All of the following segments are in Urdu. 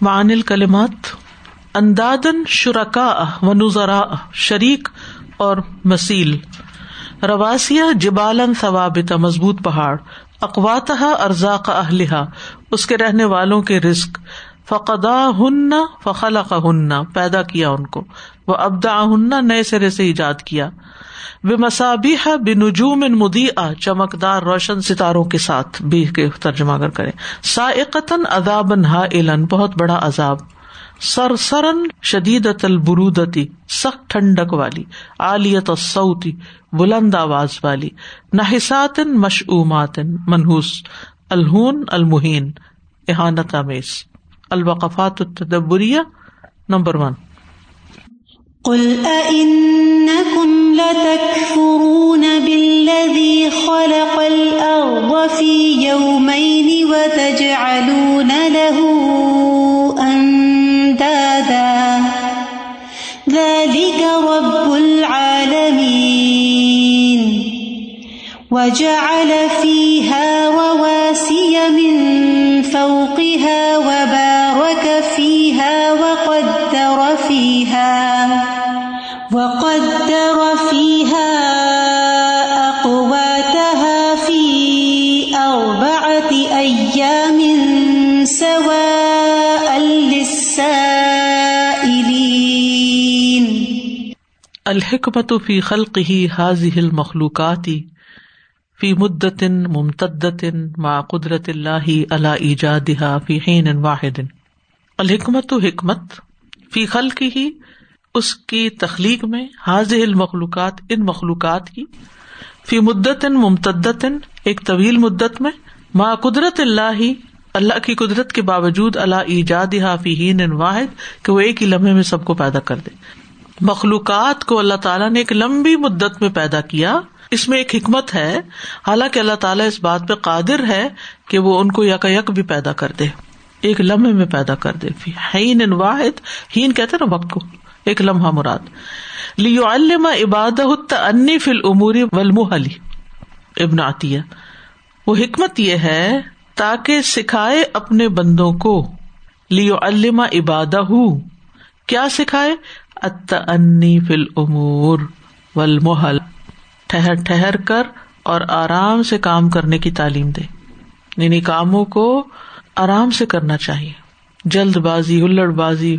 معن الکلمات اندادن شرکا و نظرا شریک اور مسیل رواسیہ جبالن ثوابت، مضبوط پہاڑ۔ اقواتہ ارزا کا اہلحا اس کے رہنے والوں کے رزق۔ فقدا ہن فخلا کا ہن پیدا کیا ان کو۔ وہ ابدا نئے سرے سے ایجاد کیا۔ بے مسابی بنجوم ان مدی چمکدار روشن ستاروں کے ساتھ بھی ترجمہ اگر کرے سائقتن ادابن ہا بہت بڑا عذاب۔ سر سرن شدید البرودتی، سخت ٹھنڈک والی۔ عالیت سعودی بلند آواز والی۔ نحسات مشعومات منحوس۔ الہون، المحین۔ احانت امیز الوقفات التدبریہ، نمبر ون۔ قل أئنكم لتكفرون بالذي خلق الأرض في يومين وتجعلون له أندادا. ذلك رب العالمين. وجعل فيها رواسي من فوقها وبارك فيها وقدر فيها. وقدر فيها أقواتها في أربعة أيام سواء للسائلين. الحکمت فی خلق ہی حاضح المخلوقات فی مدت ممتدت ما قدرت اللہ اللہ ایجادہ فی حین واحد. الحکمت حکمت فی خلق ہی اس کی تخلیق میں حاضر المخلوقات ان مخلوقات کی، فی مدت ممتد ایک طویل مدت میں ماں قدرت اللہ اللہ کی قدرت کے باوجود اللہ ایجاد حافی واحد، کہ وہ ایک ہی لمحے میں سب کو پیدا کر دے۔ مخلوقات کو اللہ تعالیٰ نے ایک لمبی مدت میں پیدا کیا۔ اس میں ایک حکمت ہے، حالانکہ اللہ تعالیٰ اس بات پہ قادر ہے کہ وہ ان کو یک یک بھی پیدا کر دے۔ ایک لمحے میں پیدا کر دے۔ ہین واحد ہین کہتے نا، وقت کو۔ ایک لمحہ مراد۔ لیو علم عباد انی فل عموری ولم علی ابن عطیہ، وہ حکمت یہ ہے، تاکہ سکھائے اپنے بندوں کو۔ لیو علم عبادہ کیا سکھائے؟ ات انی فل امور ولمحل ٹہر ٹہر کر اور آرام سے کام کرنے کی تعلیم دے۔ یعنی کاموں کو آرام سے کرنا چاہیے۔ جلد بازی، ہلڑ بازی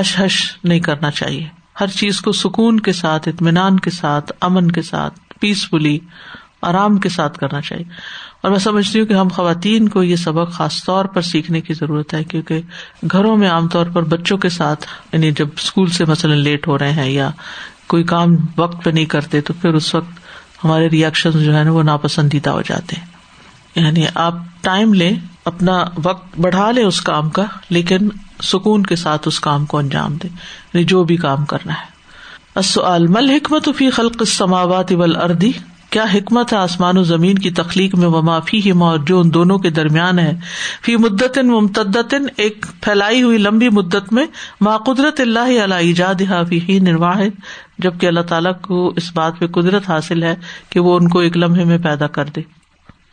ہش ہش نہیں کرنا چاہیے۔ ہر چیز کو سکون کے ساتھ، اطمینان کے ساتھ، امن کے ساتھ پیسفلی آرام کے ساتھ کرنا چاہیے۔ اور میں سمجھتی ہوں کہ ہم خواتین کو یہ سبق خاص طور پر سیکھنے کی ضرورت ہے، کیونکہ گھروں میں عام طور پر بچوں کے ساتھ یعنی جب اسکول سے مثلاً لیٹ ہو رہے ہیں یا کوئی کام وقت پہ نہیں کرتے، تو پھر اس وقت ہمارے ریئیکشن جو ہے نا، وہ ناپسندیدہ ہو جاتے ہیں۔ یعنی آپ ٹائم لیں اپنا وقت بڑھا لیں اس کام کا، لیکن سکون کے ساتھ اس کام کو انجام دے۔ یعنی جو بھی کام کرنا ہے۔ مل حکمت فی خلق سماوات اول کیا حکمت ہے آسمان و زمین کی تخلیق میں؟ وما فی ہما اور جو ان دونوں کے درمیان ہے۔ فی مدت ممتد ایک پھیلائی ہوئی لمبی مدت میں۔ ما قدرت اللہ علیہ ایجاد فی واحد۔ جبکہ اللہ تعالیٰ کو اس بات پہ قدرت حاصل ہے کہ وہ ان کو ایک لمحے میں پیدا کر دے۔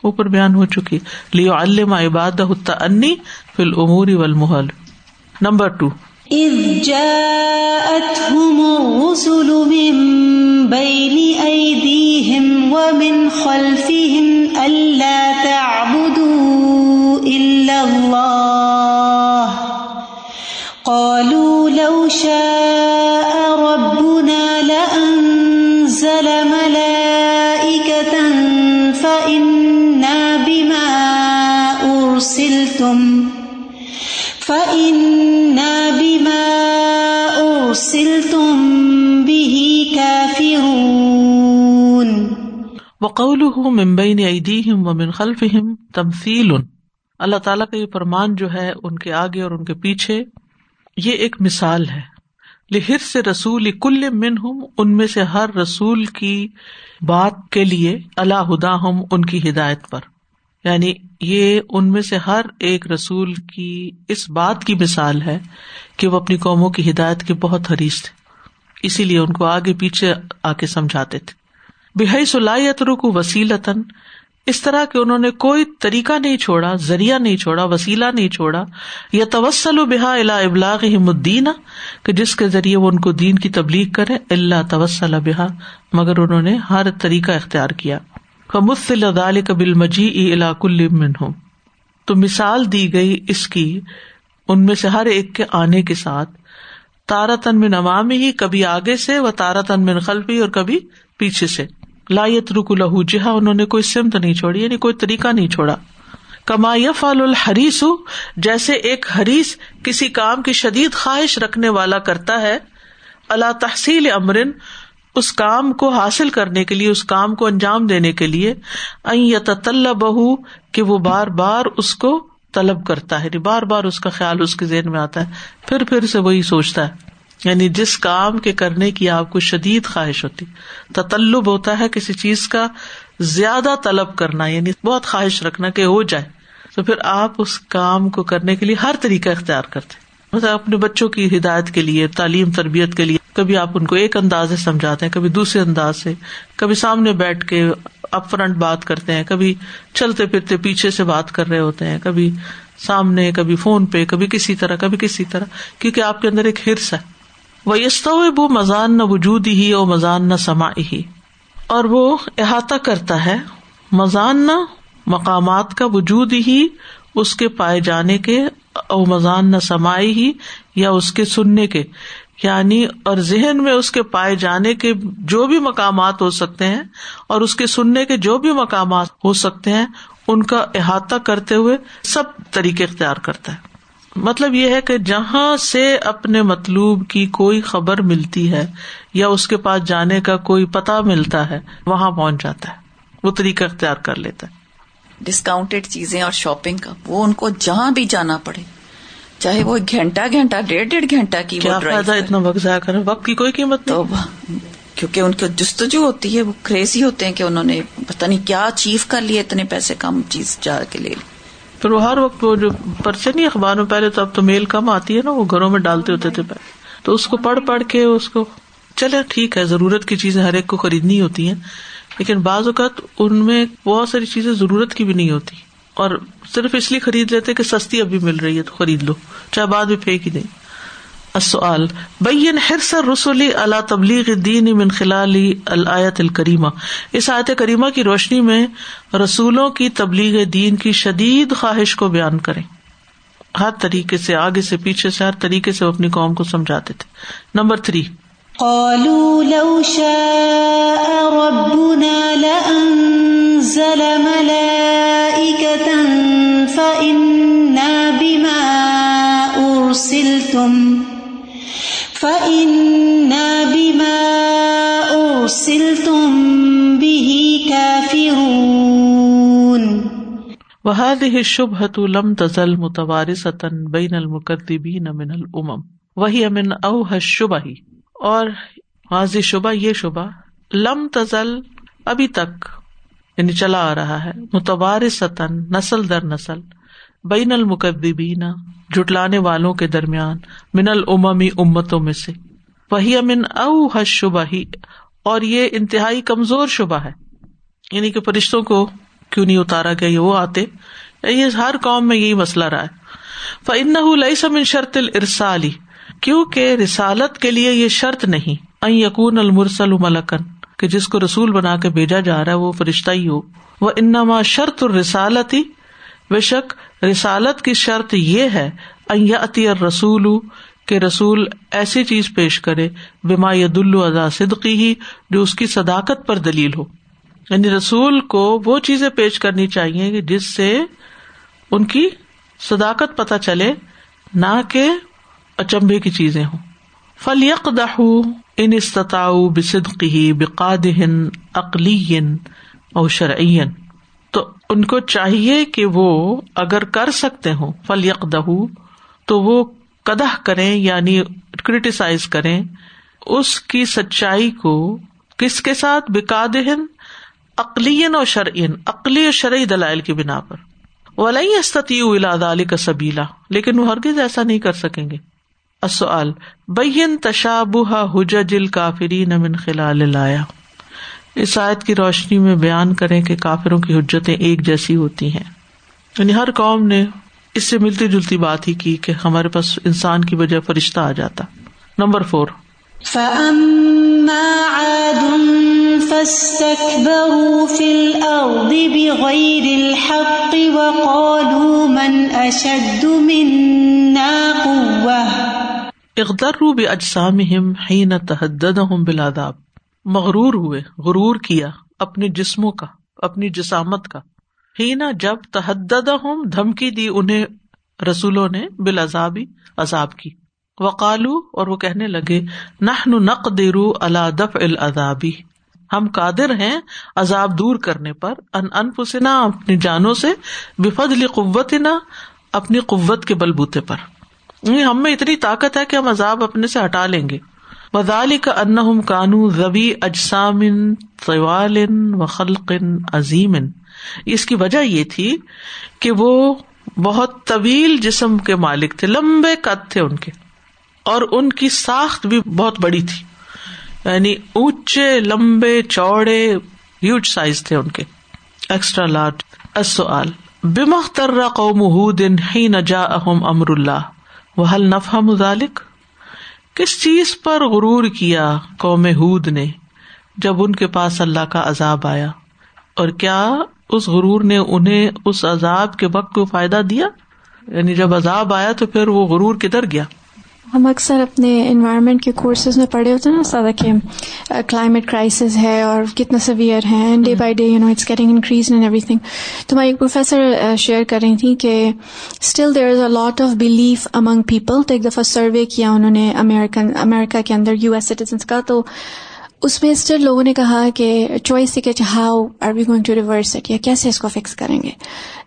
اوپر بیان ہو چکی۔ لیو علم عباد انی فی العموری والمحل۔ Number two. جاءتهم الرسل من بين ومن خلفهم تعبدوا الله وقول ممبئی نے ایدیم و من خلفہم تمثیل. اللہ تعالیٰ کا یہ فرمان جو ہے ان کے آگے اور ان کے پیچھے، یہ ایک مثال ہے۔ لہر سے رسول کل من ہوں ان میں سے ہر رسول کی بات کے لیے اللہ ہدا ہم ان کی ہدایت پر۔ یعنی یہ ان میں سے ہر ایک رسول کی اس بات کی مثال ہے کہ وہ اپنی قوموں کی ہدایت کے بہت حریث تھے۔ اسی لیے ان کو آگے پیچھے آ کے سمجھاتے تھے۔ بحی صلاحیت رکو وسیلتن اس طرح کہ انہوں نے کوئی طریقہ نہیں چھوڑا، ذریعہ نہیں چھوڑا، وسیلہ نہیں چھوڑا یا توسل و بحا اللہ ابلاغ الدین، کہ جس کے ذریعے وہ ان کو دین کی تبلیغ کرے اللہ توسل بحا مگر انہوں نے ہر طریقہ اختیار کیا۔ مفل کبل مجی علاق المن ہوں تو مثال دی گئی اس کی، ان میں سے ہر ایک کے آنے کے ساتھ۔ تارا تن میں نوامی ہی، کبھی آگے سے، و تارا تن میں خلفی، اور کبھی پیچھے سے۔ لایت رک لہو جہا، انہوں نے کوئی سمت نہیں چھوڑی یعنی کوئی طریقہ نہیں چھوڑا۔ کما فال الحریس جیسے ایک حریث کسی کام کی شدید خواہش رکھنے والا کرتا ہے اللہ تحصیل امرن، اس کام کو حاصل کرنے کے لیے، اس کام کو انجام دینے کے لیے بہ کہ وہ بار بار اس کو طلب کرتا ہے یعنی بار بار اس کا خیال اس کے ذہن میں آتا ہے، پھر پھر سے وہی سوچتا ہے۔ یعنی جس کام کے کرنے کی آپ کو شدید خواہش ہوتی، تطلب ہوتا ہے کسی چیز کا زیادہ طلب کرنا یعنی بہت خواہش رکھنا کہ ہو جائے۔ تو پھر آپ اس کام کو کرنے کے لیے ہر طریقہ اختیار کرتے۔ مطلب اپنے بچوں کی ہدایت کے لیے، تعلیم، تربیت کے لیے کبھی آپ ان کو ایک انداز سے سمجھاتے ہیں، کبھی دوسرے انداز سے، کبھی سامنے بیٹھ کے اپ فرنٹ بات کرتے ہیں، کبھی چلتے پھرتے پیچھے سے بات کر رہے ہوتے ہیں، کبھی سامنے، کبھی فون پہ، کبھی کسی طرح، کبھی کسی طرح، کیونکہ آپ کے اندر ایک ہرس ہے۔ وہ وہ مزان نہ وجود ہی اور مزان نہ سما ہی اور وہ احاطہ کرتا ہے مزان نہ مقامات کا وجود ہی اس کے پائے جانے کے، او مزان نہ سمائی ہی یا اس کے سننے کے۔ یعنی اور ذہن میں اس کے پائے جانے کے جو بھی مقامات ہو سکتے ہیں اور اس کے سننے کے جو بھی مقامات ہو سکتے ہیں، ان کا احاطہ کرتے ہوئے سب طریقے اختیار کرتا ہے۔ مطلب یہ ہے کہ جہاں سے اپنے مطلوب کی کوئی خبر ملتی ہے یا اس کے پاس جانے کا کوئی پتا ملتا ہے وہاں پہنچ جاتا ہے۔ وہ طریقہ اختیار کر لیتا ہے۔ ڈسکاؤنٹیڈ چیزیں اور شاپنگ کا وہ ان کو جہاں بھی جانا پڑے۔ چاہے وہ گھنٹہ گھنٹہ ڈیڑھ ڈیڑھ گھنٹہ کی کیا فائدہ اتنا وقت ضائع کرے وقت کی کوئی قیمت تو کیونکہ ان کی جستجو ہوتی ہے وہ کریزی ہوتے ہیں کہ انہوں نے پتا نہیں کیا اچیو کر لیا اتنے پیسے کم چیز جا کے لے لی۔ پھر وہ ہر وقت وہ جو پرچے نہیں اخبار میں، پہلے تو اب تو میل کم آتی ہے نا، وہ گھروں میں ڈالتے ہوتے تھے پہلے۔ تو اس کو پڑھ پڑھ کے اس کو، چلے ٹھیک ہے، ضرورت کی چیزیں ہر ایک کو خریدنی ہوتی ہیں۔ لیکن بعض اوقات ان میں بہت ساری چیزیں ضرورت کی بھی نہیں ہوتی۔ اور صرف اس لیے خرید لیتے کہ سستی ابھی مل رہی ہے تو خرید لو، چاہے بعد میں پھینک ہی دیں۔ السؤال، بین حرص رسولی اللہ تبلیغ دین من خلال الآیت الکریمہ۔ اس آیت کریمہ کی روشنی میں رسولوں کی تبلیغ دین کی شدید خواہش کو بیان کریں۔ ہر طریقے سے آگے سے پیچھے سے، ہر طریقے سے وہ اپنی قوم کو سمجھاتے تھے۔ Number three. قالوا لو شاء ربنا لأنزل ملائكة فإنا بما أرسلتم فإنا بما أرسلتم به كافرون وهذه الشبهة لم تزل متوارثة بين المكذبين من الأمم وهي من أوهى الشبه اور واضح شبہ یہ شبہ لم تزل ابھی تک یعنی چلا آ رہا ہے متوار ستن نسل در نسل بین المقدبین جٹلانے والوں کے درمیان من العمی امتوں میں سے۔ وہی امن او حش شبہ ہی۔ اور یہ انتہائی کمزور شبہ ہے۔ یعنی کہ فرشتوں کو کیوں نہیں اتارا گیا یہ وہ آتے؟ یہ ہر قوم میں یہی مسئلہ رہا ہے۔ فن لئی سمن شرط الرسالی کیونکہ رسالت کے لیے یہ شرط نہیں۔ یقون المرسل ملکن کہ جس کو رسول بنا کے بھیجا جا رہا ہے وہ فرشتہ ہی ہو۔ وہ انما شرط الرسالتی بے شک رسالت کی شرط یہ ہے اتی رسول کہ رسول ایسی چیز پیش کرے، بما ید ادا صدقی ہی جو اس کی صداقت پر دلیل ہو۔ یعنی رسول کو وہ چیزیں پیش کرنی چاہیے جس سے ان کی صداقت پتہ چلے، نہ کہ اچمبے کی چیزیں ہوں۔ فل یک دہ ان استطاع بصدقی بقاد عقلی او شرعین تو ان کو چاہیے کہ وہ اگر کر سکتے ہوں فل دہ تو وہ کدہ کریں یعنی کریٹیسائز کریں، اس کی سچائی کو کس کے ساتھ؟ بکاد عقلین اور شرعین، عقلی اور شرعی دلائل کی بنا پر۔ ولی استطیع ولاد علی کا سبیلا لیکن وہ ہرگز ایسا نہیں کر سکیں گے۔ بین تشابہ حجج الکافرین من خلال لایا اس آیت کی روشنی میں بیان کریں کہ کافروں کی حجتیں ایک جیسی ہوتی ہیں۔ یعنی ہر قوم نے اس سے ملتی جلتی بات ہی کی کہ ہمارے پاس انسان کی وجہ فرشتہ آ جاتا۔ Number four. اقدر اجسام حین تحدد بلاداب مغرور ہوئے، غرور کیا اپنے جسموں کا، اپنی جسامت کا۔ ہی نا جب تحدد ہوں دھمکی دی انہیں رسولوں نے بال عذابی عذاب کی۔ وقالو، اور وہ کہنے لگے نہ نق دیرو اللہ دف العذابی ہم قادر ہیں عذاب دور کرنے پر، ان انفسنا، اپنی جانوں سے بفد قوتنا، اپنی قوت کے بلبوتے پر۔ ہم میں اتنی طاقت ہے کہ ہم عذاب اپنے سے ہٹا لیں گے۔ وزال کا ان کانو ربی اجسام طوال و خلق عظیم اس کی وجہ یہ تھی کہ وہ بہت طویل جسم کے مالک تھے، لمبے قد تھے ان کے۔ اور ان کی ساخت بھی بہت بڑی تھی یعنی اونچے، لمبے، چوڑے ہیوج سائز تھے ان کے۔ ایکسٹرا لارج اصل بمختر قوم دن ہی نجا اہم امر اللہ وہ حل نفا مزالک کس چیز پر غرور کیا قوم ہود نے جب ان کے پاس اللہ کا عذاب آیا؟ اور کیا اس غرور نے انہیں اس عذاب کے وقت کو فائدہ دیا؟ یعنی جب عذاب آیا تو پھر وہ غرور کدھر گیا؟ ہم اکثر اپنے انوائرمنٹ کے کورسز میں پڑھے ہوتے ہیں نا سادہ کہ کلائمیٹ کرائسز ہے اور کتنا سویئر ہے day by day you know it's getting increase in everything تو میں ایک پروفیسر شیئر کر رہی تھیں کہ still there is a lot of belief among people تو ایک دفعہ سروے کیا انہوں نے امیرکن امیرکا کے اندر یو ایس سٹیزنس کا، تو اس میں اسٹل لوگوں نے کہا کہ چوائس کہ how are we going to reverse it یا کیسے اس کو فکس کریں گے؟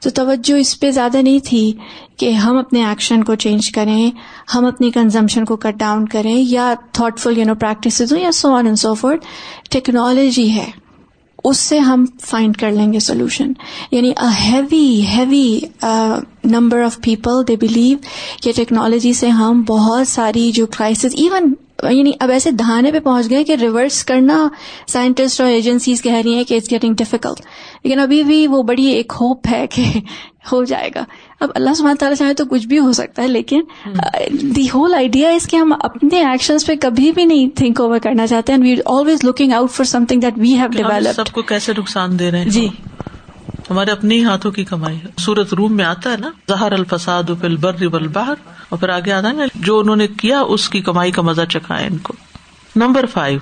تو توجہ اس پہ زیادہ نہیں تھی کہ ہم اپنے ایکشن کو چینج کریں، ہم اپنی کنزمپشن کو کٹ ڈاؤن کریں یا thoughtful you know practice ہوں یا so on and so forth technology ہے۔ اس سے ہم فائنڈ کر لیں گے سولوشن یعنی heavy heavy number of people they believe کہ ٹیکنالوجی سے ہم بہت ساری جو کرائسز ایون یعنی اب ایسے دہانے پہ پہنچ گئے کہ ریورس کرنا سائنٹسٹ اور ایجنسیز کہہ رہی ہیں کہ اٹس گیٹنگ ڈیفیکلٹ لیکن ابھی بھی وہ بڑی ایک ہوپ ہے کہ ہو جائے گا. اب اللہ سبحانہ تعالیٰ چاہے تو کچھ بھی ہو سکتا ہے لیکن دی ہول آئیڈیا از کہ ہم اپنے ایکشن پہ کبھی بھی نہیں تھنک اوور کرنا چاہتے ہیں we always looking out for something that we have develop سب کو کیسے نقصان دے رہے ہیں۔ جی۔ ہمارے اپنے ہی ہاتھوں کی کمائی ہے۔ سورت روم میں آتا ہے نا زہر الفساد البر والبحر اور پھر آگے آتا ہے نا جو انہوں نے کیا اس کی کمائی کا مزہ چکھا ہے ان کو۔ نمبر فائیو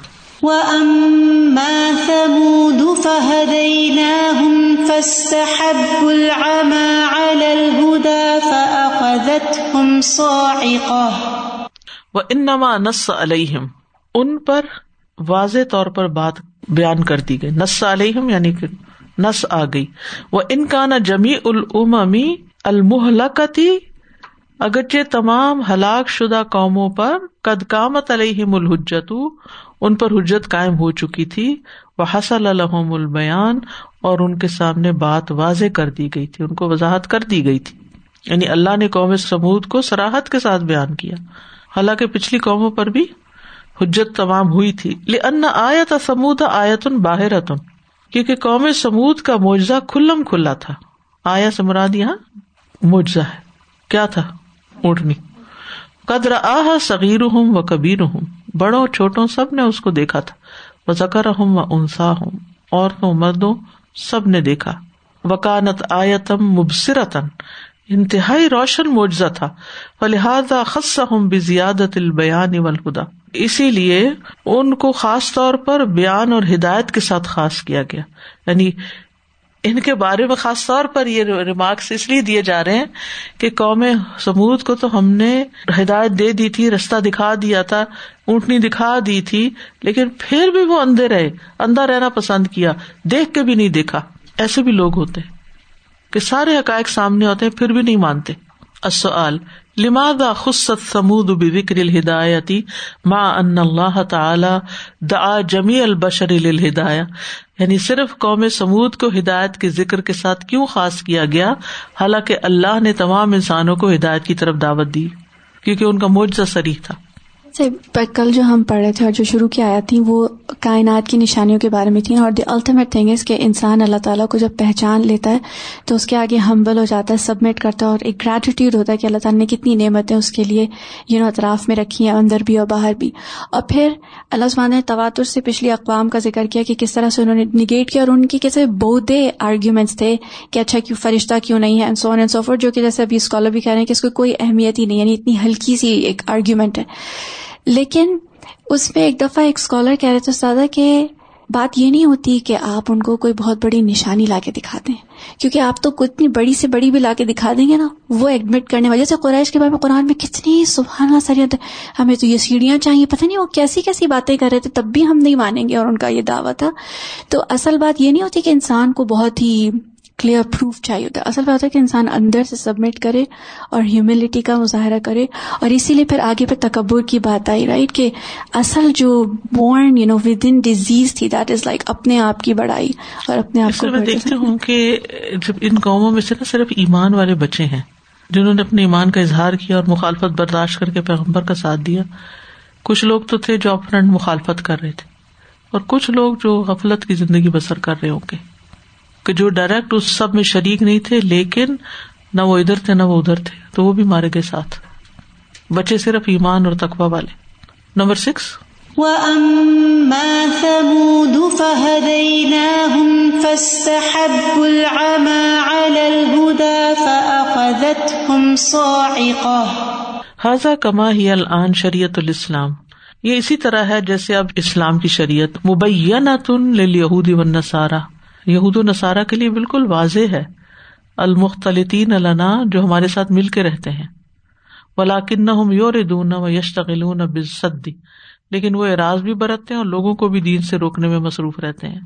انما نس علیہم ان پر واضح طور پر بات بیان کر دی گئی۔ نس علیہم یعنی کہ نس آ گئی۔ وہ ان کا نا جمی العمی المحلقتی اگرچہ تمام ہلاک شدہ قوموں پر قد کامت علیہم الحجت ان پر حجت قائم ہو چکی تھی۔ وہ حسل الحم البیان، اور ان کے سامنے بات واضح کر دی گئی تھی، ان کو وضاحت کر دی گئی تھی۔ یعنی اللہ نے قوم سمود کو سراہد کے ساتھ بیان کیا۔ حالانکہ پچھلی قوموں پر بھی حجت تمام ہوئی تھی۔ لیکن آیت سمود آیتن باہرتن کیونکہ قوم سمود کا معجزہ کھلم کھلا تھا۔ آیا سے مراد یہاں؟ معجزہ ہے۔ کیا تھا؟ اونٹنی۔ قدر آہ صغیر ہوں و کبیر ہوں بڑوں چھوٹوں سب نے اس کو دیکھا تھا۔ وہ زکر ہوں و انسا ہوں عورتوں، مردوں سب نے دیکھا۔ وکانت آیتم مبصرتن انتہائی روشن معجزہ تھا۔ و لہٰذا خص ہوں بزیادت البیان والہدا اسی لیے ان کو خاص طور پر بیان اور ہدایت کے ساتھ خاص کیا گیا۔ یعنی ان کے بارے میں خاص طور پر یہ ریمارکس اس لیے دیے جا رہے ہیں کہ قوم سمود کو تو ہم نے ہدایت دے دی تھی، رستہ دکھا دیا تھا، اونٹنی دکھا دی تھی، لیکن پھر بھی وہ اندھے رہے، اندھا رہنا پسند کیا، دیکھ کے بھی نہیں دیکھا۔ ایسے بھی لوگ ہوتے کہ سارے حقائق سامنے ہوتے ہیں، پھر بھی نہیں مانتے۔ اصل لماذا خصت سمود بکر الہدایتی ما ان اللہ تعالی دعا جمی البشر للہدایہ؟ یعنی صرف قوم سمود کو ہدایت کے ذکر کے ساتھ کیوں خاص کیا گیا؟ حالانکہ اللہ نے تمام انسانوں کو ہدایت کی طرف دعوت دی، کیونکہ ان کا معجزہ سریح تھا۔ سے کل جو ہم پڑھ رہے تھے اور جو شروع کی آیا تھی وہ کائنات کی نشانیوں کے بارے میں تھیں اور دی الٹیمیٹ تھنگ از کہ انسان اللہ تعالیٰ کو جب پہچان لیتا ہے، تو اس کے آگے ہمبل ہو جاتا ہے سبمٹ کرتا ہے اور ایک گریٹیٹیوڈ ہوتا ہے کہ اللہ تعالیٰ نے کتنی نعمتیں اس کے لیے یو نو اطراف میں رکھی ہیں، اندر بھی اور باہر بھی۔ اور پھر اللہ عثمان نے تواتر سے پچھلی اقوام کا ذکر کیا کہ کس طرح سے انہوں نے نگیٹ کیا اور ان کی کیسے بہتے آرگیومنٹس تھے کہ اچھا کیوں، فرشتہ کیوں نہیں ہے سو اینڈ سوفر جو کہ جیسے ابھی اسکالر بھی کہہ رہے ہیں کہ اس کو کوئی اہمیت ہی نہیں یعنی اتنی ہلکی سی ایک آرگیومنٹ ہے۔ لیکن اس میں ایک دفعہ ایک اسکالر کہہ رہے تھے استاد کہ بات یہ نہیں ہوتی کہ آپ ان کو کوئی بہت بڑی نشانی لا کے دکھا دیں۔ کیونکہ آپ تو کتنی بڑی سے بڑی بھی لا کے دکھا دیں گے نا۔ وہ ایڈمٹ کرنے وجہ سے قرائش کے بارے میں قرآن میں کتنی سبحان اللہ سریت ہمیں تو یہ سیڑھیاں چاہیے۔ پتہ نہیں وہ کیسی کیسی باتیں کر رہے تھے، تب بھی ہم نہیں مانیں گے اور ان کا یہ دعویٰ تھا۔ تو اصل بات یہ نہیں ہوتی کہ انسان کو بہت ہی کلیئر پروف چاہیے ہوتا ہے۔ اصل بات ہے کہ انسان اندر سے سبمٹ کرے اور ہیوملٹی کا مظاہرہ کرے اور اسی لیے پھر آگے پہ تکبر کی بات آئی رائٹ کہ اصل جو born you know with an disease تھی دیٹ از لائک اپنے آپ کی بڑائی اور اپنے آپ کو میں دیکھتی ہوں کہ جب ان قوموں میں سے نا صرف ایمان والے بچے ہیں جنہوں نے اپنے ایمان کا اظہار کیا اور مخالفت برداشت کر کے پیغمبر کا ساتھ دیا کچھ لوگ تو تھے جو اپنا مخالفت کر رہے تھے اور کچھ لوگ جو غفلت کی زندگی بسر کر رہے ہوں گے۔ کہ جو ڈائریکٹ اس سب میں شریک نہیں تھے لیکن نہ وہ ادھر تھے نہ وہ ادھر تھے تو وہ بھی مارے گئے ساتھ۔ بچے صرف ایمان اور تقوا والے۔ نمبر سکس حاضہ کما ہی العن شریعت الاسلام یہ اسی طرح ہے جیسے اب اسلام کی شریعت لہودی و نسارا یہود و نصارہ کے لیے بالکل واضح ہے۔ المختلطین النا جو ہمارے ساتھ مل کے رہتے ہیں۔ ولاکن ہم یور دون و یشتغلون بصدی لیکن وہ اراض بھی برتتے ہیں اور لوگوں کو بھی دین سے روکنے میں مصروف رہتے ہیں۔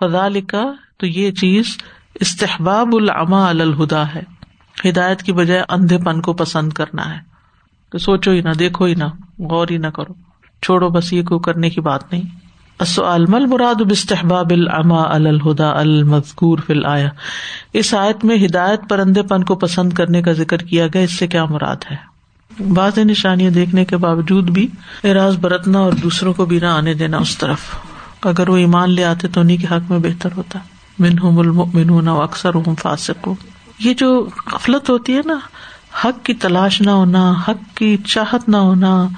فضا لکھا تو یہ چیز استحباب العما الہدا ہے۔ ہدایت کی بجائے اندھے پن کو پسند کرنا ہے۔ کہ سوچو ہی نہ، دیکھو ہی نہ، غور ہی نہ کرو۔ چھوڑو، بس یہ کو کرنے کی بات نہیں۔ مل مراد بستحباب العما الہدا المذکور فی الآیا اس آیت میں ہدایت پرندے پن کو پسند کرنے کا ذکر کیا گیا، اس سے کیا مراد ہے؟ بعض نشانیاں دیکھنے کے باوجود بھی اراض برتنا اور دوسروں کو بھی نہ آنے دینا اس طرف۔ اگر وہ ایمان لے آتے تو انہیں کے حق میں بہتر ہوتا۔ منہم المؤمنون و اکثر فاسق یہ جو غفلت ہوتی ہے نا، حق کی تلاش نہ ہونا، حق کی چاہت نہ ہونا،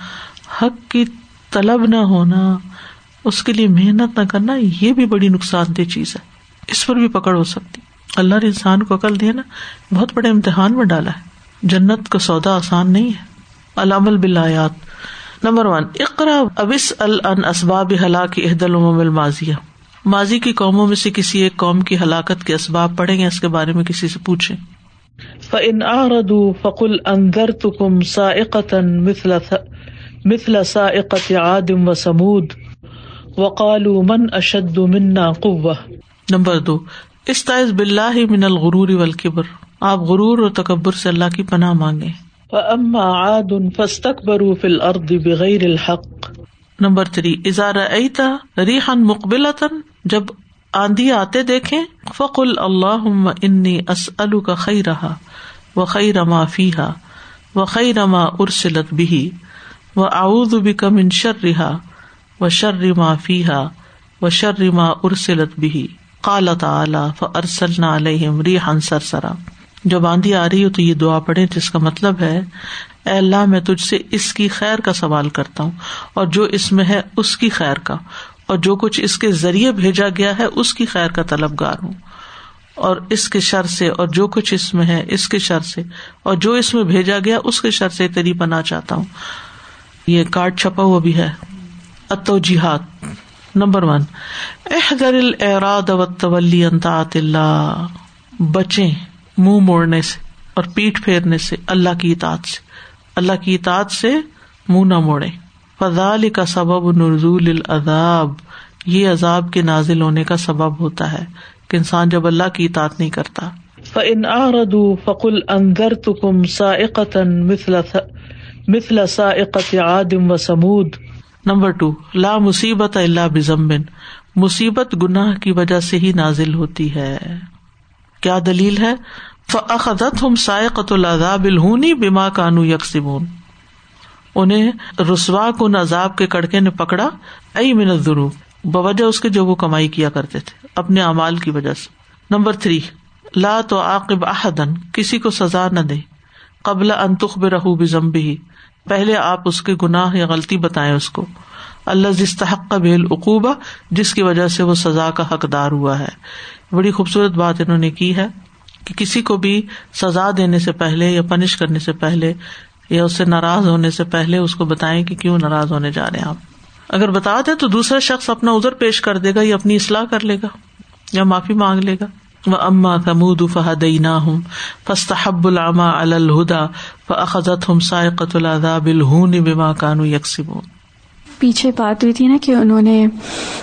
حق کی طلب نہ ہونا اس کے لیے محنت نہ کرنا یہ بھی بڑی نقصان دہ چیز ہے۔ اس پر بھی پکڑ ہو سکتی۔ اللہ نے انسان کو عقل دیا نا، بہت بڑے امتحان میں ڈالا ہے۔ جنت کا سودا آسان نہیں ہے۔ علام بلایات نمبر ون، اقرا ابس السباب ہلاک عہد الماضیہ۔ ماضی کی قوموں میں سے کسی ایک قوم کی ہلاکت کے اسباب پڑھیں گے اس کے بارے میں کسی سے پوچھیں۔ فن آرد فقل اندر تکم سائقتن مثل سائقت عادم و سمود وقال من اشد منا قوہ نمبر دو استائز بلّہ من الغرور والکبر. آپ غرور اور تکبر سے اللہ کی پناہ مانگے اما عاد فاستكبروا في الارض بغیر الحق. نمبر تھری ازار ایتا ریحن مقبلتا جب آندھی آتے دیکھیں فقل اللہ انی اسألو کا خی رہا و خی رما فیحا و خی رما ارسلت بھی و اعوذ بک من شر و شرما فیحا و شرما ارسلت بھی کالا تعلی فرسل علیہم ریحان سرسرا۔ جب آندھی آ رہی ہو تو یہ دعا پڑھے جس کا مطلب ہے، اے اللہ، میں تجھ سے اس کی خیر کا سوال کرتا ہوں، اور جو اس میں ہے اس کی خیر کا، اور جو کچھ اس کے ذریعے بھیجا گیا ہے اس کی خیر کا طلبگار ہوں۔ اور اس کے شر سے، اور جو کچھ اس میں ہے اس کے شر سے، اور جو اس میں بھیجا گیا اس کے شر سے تری بنا چاہتا ہوں۔ یہ کارڈ چھپا ہوا بھی ہے۔ اتوجیحات نمبر ون. احدر الراد تولی انطاط اللہ. بچے منہ موڑنے سے اور پیٹ پھیرنے سے اللہ کی اطاعت سے. اللہ کی اطاعت سے منہ نہ موڑے فضال کا سبب نرزول العذاب. یہ عذاب کے نازل ہونے کا سبب ہوتا ہے کہ انسان جب اللہ کی اطاعت نہیں کرتا. فن آرد فقل اندر تکم سائقتن مثل مثل سائقت عادم و سمود نمبر ٹو، لا مصیبت اللہ بزمبن مصیبت گناہ کی وجہ سے ہی نازل ہوتی ہے۔ کیا دلیل ہے؟ فعدت ہم سائقت العذاب الہونی بما کانو یکسبون انہیں رسوا کن عذاب کے کڑکے نے پکڑا ائی منت ضرور بوجہ اس کے جو وہ کمائی کیا کرتے تھے، اپنے امال کی وجہ سے۔ نمبر تھری، لا تو عاقب احدن کسی کو سزا نہ دے، قبل انتخب رہو بزمبی پہلے آپ اس کے گناہ یا غلطی بتائیں اس کو۔ اللہ جستحق کا بھیل اقوبہ جس کی وجہ سے وہ سزا کا حقدار ہوا ہے۔ بڑی خوبصورت بات انہوں نے کی ہے کہ کسی کو بھی سزا دینے سے پہلے یا پنش کرنے سے پہلے یا اس سے ناراض ہونے سے پہلے اس کو بتائیں کہ کیوں ناراض ہونے جا رہے ہیں آپ۔ اگر بتا دیں تو دوسرا شخص اپنا ادھر پیش کر دے گا یا اپنی اصلاح کر لے گا یا معافی مانگ لے گا۔ و اما تمود فہدینا ہوں فستحب العما الہدا فخذت ہم سائقت العذاب الہون بما کانو یکسبون پیچھے بات ہوئی تھی نا کہ انہوں نے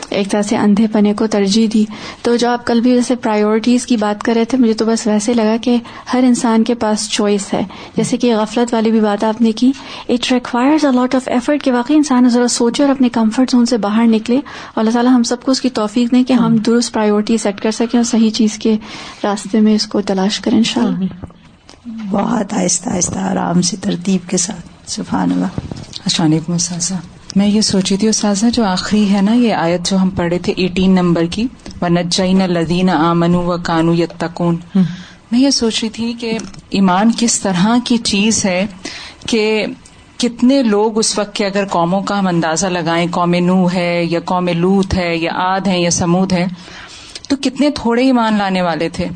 ایک طرح سے اندھے پنے کو ترجیح دی۔ تو جو آپ کل بھی جیسے پرائیورٹیز کی بات کر رہے تھے مجھے تو بس ویسے لگا کہ ہر انسان کے پاس چوائس ہے۔ جیسے کہ غفلت والی بھی بات آپ نے کی۔ It requires a lot of effort کہ واقعی انسان ذرا سوچے اور اپنے کمفرٹ زون سے باہر نکلے۔ اور اللہ تعالیٰ ہم سب کو اس کی توفیق دیں کہ ہم درست پرائیورٹی سیٹ کر سکیں اور صحیح چیز کے راستے میں اس کو تلاش کریں ان شاء اللہ بہت آہستہ آہستہ آرام سے ترتیب کے ساتھ۔ سبحان اللہ۔ السلام علیکم میں یہ سوچی تھی استاذہ جو آخری ہے نا یہ آیت جو ہم پڑھے تھے ایٹین نمبر کی و نجین لدین آمن و کانو یتقون میں یہ سوچ رہی تھی کہ ایمان کس طرح کی چیز ہے کہ کتنے لوگ اس وقت کے اگر قوموں کا ہم اندازہ لگائیں قوم نو ہے یا قوم لوت ہے یا آد ہے یا سمود ہے تو کتنے تھوڑے ایمان لانے والے تھے۔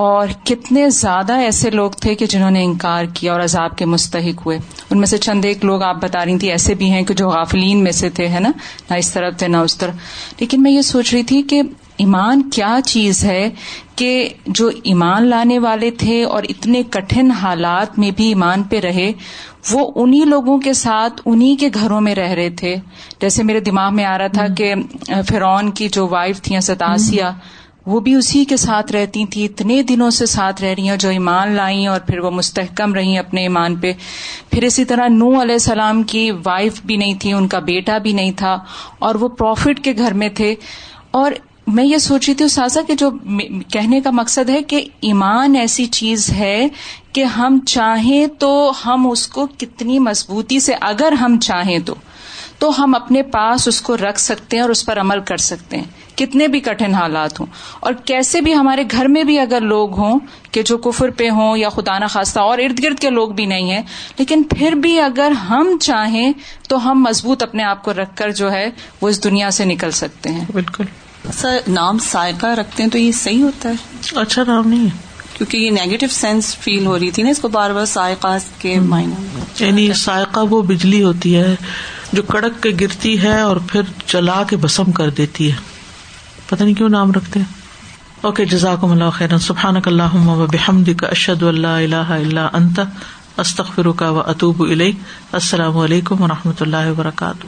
اور کتنے زیادہ ایسے لوگ تھے کہ جنہوں نے انکار کیا اور عذاب کے مستحق ہوئے۔ ان میں سے چند ایک لوگ آپ بتا رہی تھی ایسے بھی ہیں کہ جو غافلین میں سے تھے ہے نا؟ نہ اس طرف تھے نہ اس طرف۔ لیکن میں یہ سوچ رہی تھی کہ ایمان کیا چیز ہے کہ جو ایمان لانے والے تھے اور اتنے کٹھن حالات میں بھی ایمان پہ رہے وہ انہیں لوگوں کے ساتھ انہیں کے گھروں میں رہ رہے تھے۔ جیسے میرے دماغ میں آ رہا تھا کہ فرعون کی جو وائف تھیں ستاسیا وہ بھی اسی کے ساتھ رہتی تھی، اتنے دنوں سے ساتھ رہ رہی ہیں، جو ایمان لائیں اور پھر وہ مستحکم رہی اپنے ایمان پہ۔ پھر اسی طرح نو علیہ السلام کی وائف بھی نہیں تھی، ان کا بیٹا بھی نہیں تھا اور وہ پروفٹ کے گھر میں تھے۔ اور میں یہ سوچ رہی تھی سازا کہ جو کہنے کا مقصد ہے کہ ایمان ایسی چیز ہے کہ ہم چاہیں تو ہم اس کو کتنی مضبوطی سے، اگر ہم چاہیں تو تو ہم اپنے پاس اس کو رکھ سکتے ہیں اور اس پر عمل کر سکتے ہیں۔ کتنے بھی کٹھن حالات ہوں۔ اور کیسے بھی ہمارے گھر میں بھی اگر لوگ ہوں کہ جو کفر پہ ہوں یا خدا نخواستہ اور ارد گرد کے لوگ بھی نہیں ہیں لیکن پھر بھی اگر ہم چاہیں تو ہم مضبوط اپنے آپ کو رکھ کر جو ہے وہ اس دنیا سے نکل سکتے ہیں۔ بالکل۔ سر نام سائقہ رکھتے ہیں تو یہ صحیح ہوتا ہے؟ اچھا نام نہیں ہے۔ کیونکہ یہ نیگیٹو سینس فیل ہو رہی تھی نا اس کو بار بار سائقہ کے معنی۔ یعنی سائقہ وہ بجلی ہوتی ہے جو کڑک کے گرتی ہے اور پھر چلا کے بسم کر دیتی ہے۔ پتہ نہیں کیوں نام رکھتے اوکے جزاک اللہ خیر سبحان اللہ و بحمد کا اشد اللہ اللہ اللہ انت استخر کا و اطوب السلام علیکم و رحمۃ اللہ وبرکاتہ۔